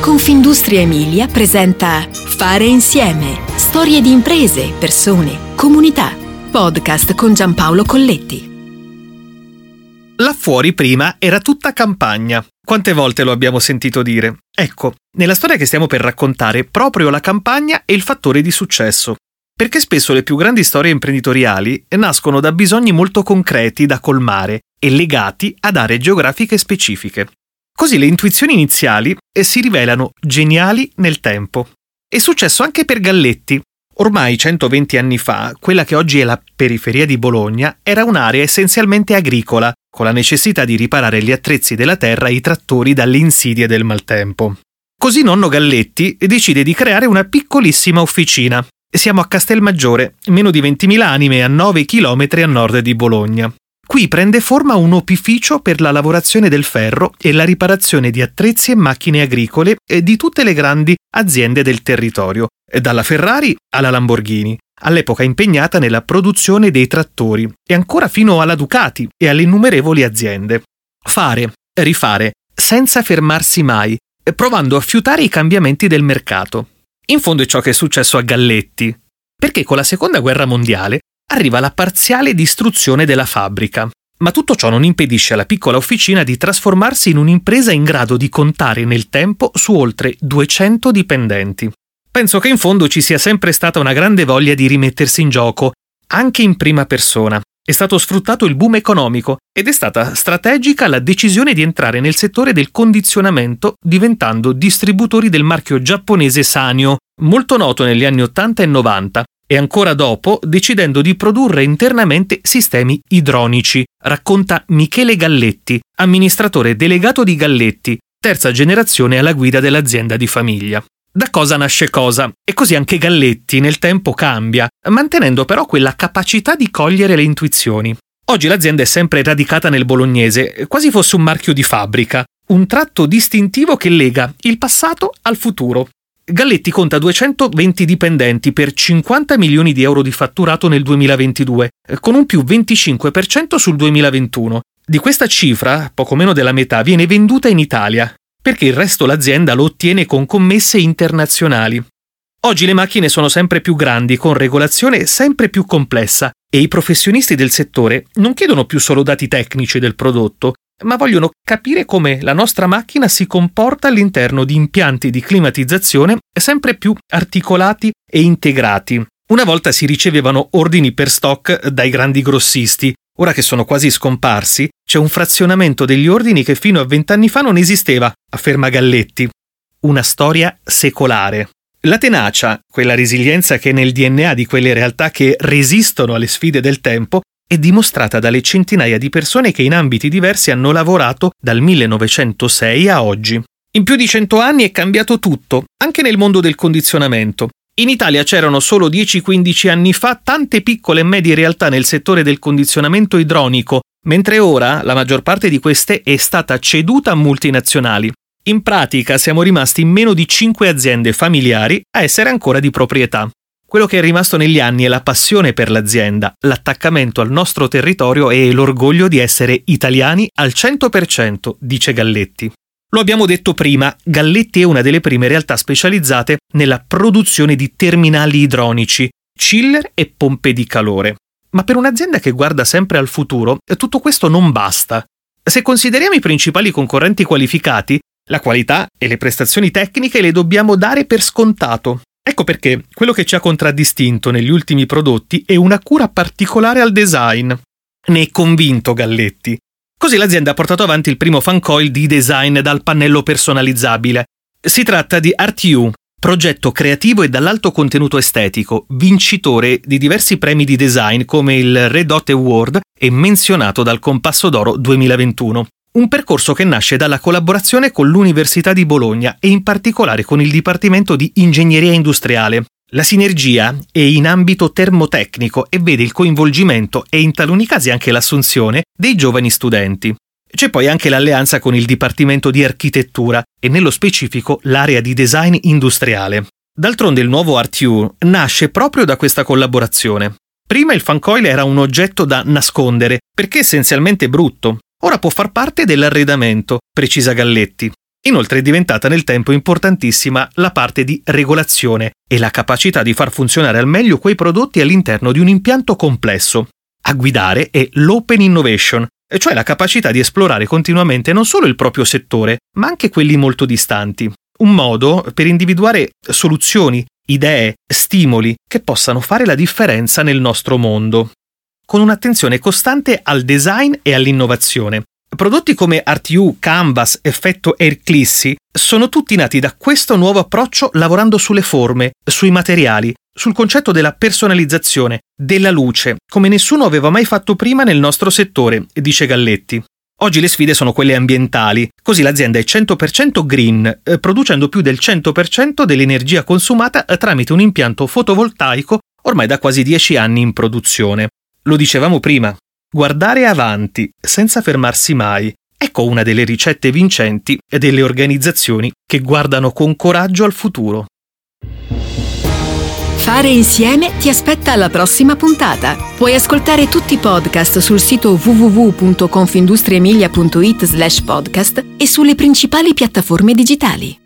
Confindustria Emilia presenta Fare insieme. Storie di imprese, persone, comunità. Podcast con Giampaolo Colletti. Là fuori prima era tutta campagna. Quante volte lo abbiamo sentito dire? Ecco, nella storia che stiamo per raccontare, proprio la campagna è il fattore di successo. Perché spesso le più grandi storie imprenditoriali nascono da bisogni molto concreti da colmare e legati ad aree geografiche specifiche. Così le intuizioni iniziali eh, si rivelano geniali nel tempo. È successo anche per Galletti. Ormai 120 anni fa, quella che oggi è la periferia di Bologna era un'area essenzialmente agricola, con la necessità di riparare gli attrezzi della terra e i trattori dalle insidie del maltempo. Così nonno Galletti decide di creare una piccolissima officina. Siamo a Castelmaggiore, meno di 20.000 anime a 9 km a nord di Bologna. Qui prende forma un opificio per la lavorazione del ferro e la riparazione di attrezzi e macchine agricole di tutte le grandi aziende del territorio, dalla Ferrari alla Lamborghini, all'epoca impegnata nella produzione dei trattori e ancora fino alla Ducati e alle innumerevoli aziende. Fare, rifare, senza fermarsi mai, provando a fiutare i cambiamenti del mercato. In fondo è ciò che è successo a Galletti, perché con la seconda guerra mondiale arriva la parziale distruzione della fabbrica. Ma tutto ciò non impedisce alla piccola officina di trasformarsi in un'impresa in grado di contare nel tempo su oltre 200 dipendenti. Penso che in fondo ci sia sempre stata una grande voglia di rimettersi in gioco, anche in prima persona. È stato sfruttato il boom economico ed è stata strategica la decisione di entrare nel settore del condizionamento diventando distributori del marchio giapponese Sanyo, molto noto negli anni 80 e 90, e ancora dopo decidendo di produrre internamente sistemi idronici, racconta Michele Galletti, amministratore delegato di Galletti, terza generazione alla guida dell'azienda di famiglia. Da cosa nasce cosa, e così anche Galletti nel tempo cambia, mantenendo però quella capacità di cogliere le intuizioni. Oggi l'azienda è sempre radicata nel bolognese, quasi fosse un marchio di fabbrica, un tratto distintivo che lega il passato al futuro. Galletti conta 220 dipendenti per 50 milioni di euro di fatturato nel 2022, con un più 25% sul 2021. Di questa cifra, poco meno della metà viene venduta in Italia, perché il resto l'azienda lo ottiene con commesse internazionali. Oggi le macchine sono sempre più grandi, con regolazione sempre più complessa, e i professionisti del settore non chiedono più solo dati tecnici del prodotto, ma vogliono capire come la nostra macchina si comporta all'interno di impianti di climatizzazione sempre più articolati e integrati. Una volta si ricevevano ordini per stock dai grandi grossisti, ora che sono quasi scomparsi, c'è un frazionamento degli ordini che fino a vent'anni fa non esisteva, afferma Galletti. Una storia secolare. La tenacia, quella resilienza che è nel DNA di quelle realtà che resistono alle sfide del tempo, è dimostrata dalle centinaia di persone che in ambiti diversi hanno lavorato dal 1906 a oggi. In più di cento anni è cambiato tutto, anche nel mondo del condizionamento. In Italia c'erano solo 10-15 anni fa tante piccole e medie realtà nel settore del condizionamento idronico, mentre ora la maggior parte di queste è stata ceduta a multinazionali. In pratica siamo rimasti in meno di 5 aziende familiari a essere ancora di proprietà. Quello che è rimasto negli anni è la passione per l'azienda, l'attaccamento al nostro territorio e l'orgoglio di essere italiani al 100%, dice Galletti. Lo abbiamo detto prima, Galletti è una delle prime realtà specializzate nella produzione di terminali idronici, chiller e pompe di calore. Ma per un'azienda che guarda sempre al futuro, tutto questo non basta. Se consideriamo i principali concorrenti qualificati, la qualità e le prestazioni tecniche le dobbiamo dare per scontato. Ecco perché quello che ci ha contraddistinto negli ultimi prodotti è una cura particolare al design. Ne è convinto Galletti. Così l'azienda ha portato avanti il primo fan coil di design dal pannello personalizzabile. Si tratta di ArtU, progetto creativo e dall'alto contenuto estetico, vincitore di diversi premi di design come il Red Dot Award e menzionato dal Compasso d'Oro 2021. Un percorso che nasce dalla collaborazione con l'Università di Bologna e in particolare con il Dipartimento di Ingegneria Industriale. La sinergia è in ambito termotecnico e vede il coinvolgimento e in taluni casi anche l'assunzione dei giovani studenti. C'è poi anche l'alleanza con il Dipartimento di Architettura e nello specifico l'area di design industriale. D'altronde il nuovo ArtU nasce proprio da questa collaborazione. Prima il fancoil era un oggetto da nascondere perché essenzialmente brutto, Ora può far parte dell'arredamento, precisa Galletti. Inoltre è diventata nel tempo importantissima la parte di regolazione e la capacità di far funzionare al meglio quei prodotti all'interno di un impianto complesso. A guidare è l'open innovation, cioè la capacità di esplorare continuamente non solo il proprio settore, ma anche quelli molto distanti. Un modo per individuare soluzioni, idee, stimoli che possano fare la differenza nel nostro mondo. Con un'attenzione costante al design e all'innovazione, Prodotti come RTU, Canvas, Effetto Airclissi sono tutti nati da questo nuovo approccio lavorando sulle forme, sui materiali, sul concetto della personalizzazione, della luce, come nessuno aveva mai fatto prima nel nostro settore, dice Galletti. Oggi le sfide sono quelle ambientali, così l'azienda è 100% green, eh, producendo più del 100% dell'energia consumata tramite un impianto fotovoltaico ormai da quasi 10 anni in produzione. Lo dicevamo prima, Guardare avanti, senza fermarsi mai, ecco una delle ricette vincenti e delle organizzazioni che guardano con coraggio al futuro. Fare insieme ti aspetta alla prossima puntata. Puoi ascoltare tutti i podcast sul sito www.confindustriemilia.it slash podcast e sulle principali piattaforme digitali.